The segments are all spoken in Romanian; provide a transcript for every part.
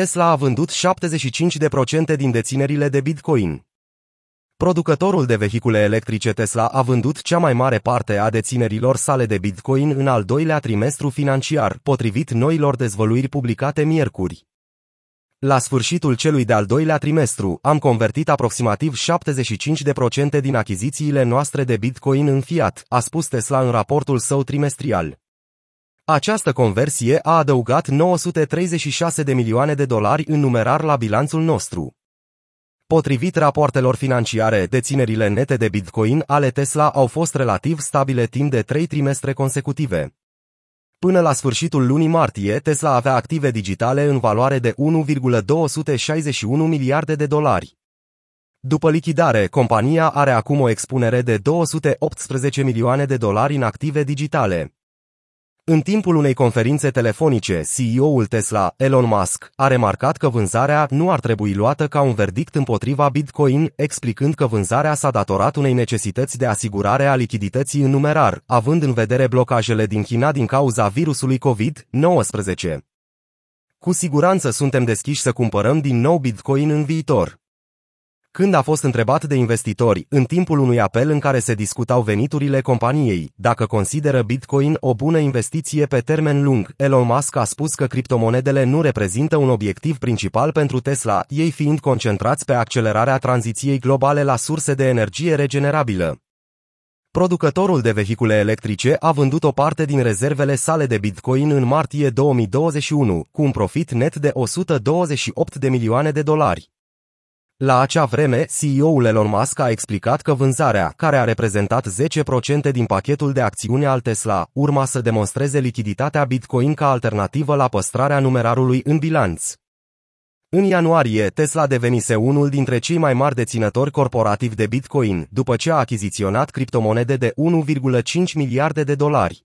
Tesla a vândut 75% din deținerile de Bitcoin. Producătorul de vehicule electrice Tesla a vândut cea mai mare parte a deținerilor sale de Bitcoin în al doilea trimestru financiar, potrivit noilor dezvăluiri publicate miercuri. La sfârșitul celui de-al doilea trimestru, am convertit aproximativ 75% din achizițiile noastre de Bitcoin în fiat, a spus Tesla în raportul său trimestrial. Această conversie a adăugat 936 de milioane de dolari în numerar la bilanțul nostru. Potrivit rapoartelor financiare, deținerile nete de Bitcoin ale Tesla au fost relativ stabile timp de trei trimestre consecutive. Până la sfârșitul lunii martie, Tesla avea active digitale în valoare de 1,261 miliarde de dolari. După lichidare, compania are acum o expunere de 218 milioane de dolari în active digitale. În timpul unei conferințe telefonice, CEO-ul Tesla, Elon Musk, a remarcat că vânzarea nu ar trebui luată ca un verdict împotriva Bitcoin, explicând că vânzarea s-a datorat unei necesități de asigurare a lichidității în numerar, având în vedere blocajele din China din cauza virusului COVID-19. Cu siguranță suntem deschiși să cumpărăm din nou Bitcoin în viitor. Când a fost întrebat de investitori, în timpul unui apel în care se discutau veniturile companiei, dacă consideră Bitcoin o bună investiție pe termen lung, Elon Musk a spus că criptomonedele nu reprezintă un obiectiv principal pentru Tesla, ei fiind concentrați pe accelerarea tranziției globale la surse de energie regenerabilă. Producătorul de vehicule electrice a vândut o parte din rezervele sale de Bitcoin în martie 2021, cu un profit net de 128 de milioane de dolari. La acea vreme, CEO-ul Elon Musk a explicat că vânzarea, care a reprezentat 10% din pachetul de acțiune al Tesla, urma să demonstreze lichiditatea Bitcoin ca alternativă la păstrarea numerarului în bilanț. În ianuarie, Tesla devenise unul dintre cei mai mari deținători corporativi de Bitcoin, după ce a achiziționat criptomonede de 1,5 miliarde de dolari.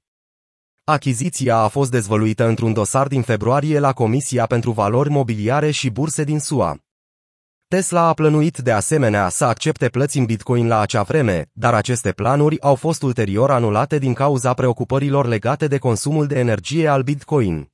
Achiziția a fost dezvăluită într-un dosar din februarie la Comisia pentru Valori Mobiliare și Burse din SUA. Tesla a plănuit de asemenea să accepte plăți în Bitcoin la acea vreme, dar aceste planuri au fost ulterior anulate din cauza preocupărilor legate de consumul de energie al Bitcoin.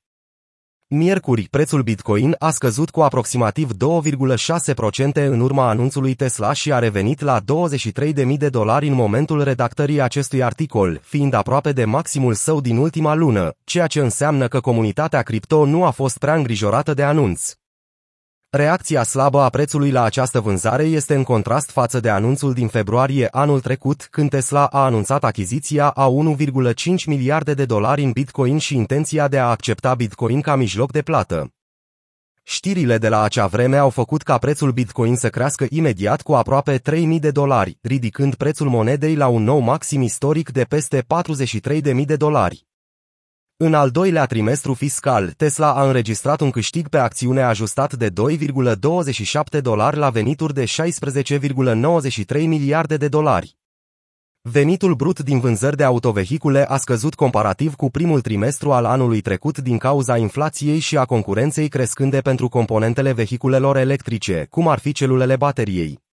Miercuri, prețul Bitcoin a scăzut cu aproximativ 2,6% în urma anunțului Tesla și a revenit la 23.000 de dolari în momentul redactării acestui articol, fiind aproape de maximul său din ultima lună, ceea ce înseamnă că comunitatea cripto nu a fost prea îngrijorată de anunț. Reacția slabă a prețului la această vânzare este în contrast față de anunțul din februarie anul trecut, când Tesla a anunțat achiziția a 1,5 miliarde de dolari în Bitcoin și intenția de a accepta Bitcoin ca mijloc de plată. Știrile de la acea vreme au făcut ca prețul Bitcoin să crească imediat cu aproape 3.000 de dolari, ridicând prețul monedei la un nou maxim istoric de peste 43.000 de dolari. În al doilea trimestru fiscal, Tesla a înregistrat un câștig pe acțiune ajustat de 2,27 dolari la venituri de 16,93 miliarde de dolari. Venitul brut din vânzări de autovehicule a scăzut comparativ cu primul trimestru al anului trecut din cauza inflației și a concurenței crescânde pentru componentele vehiculelor electrice, cum ar fi celulele bateriei.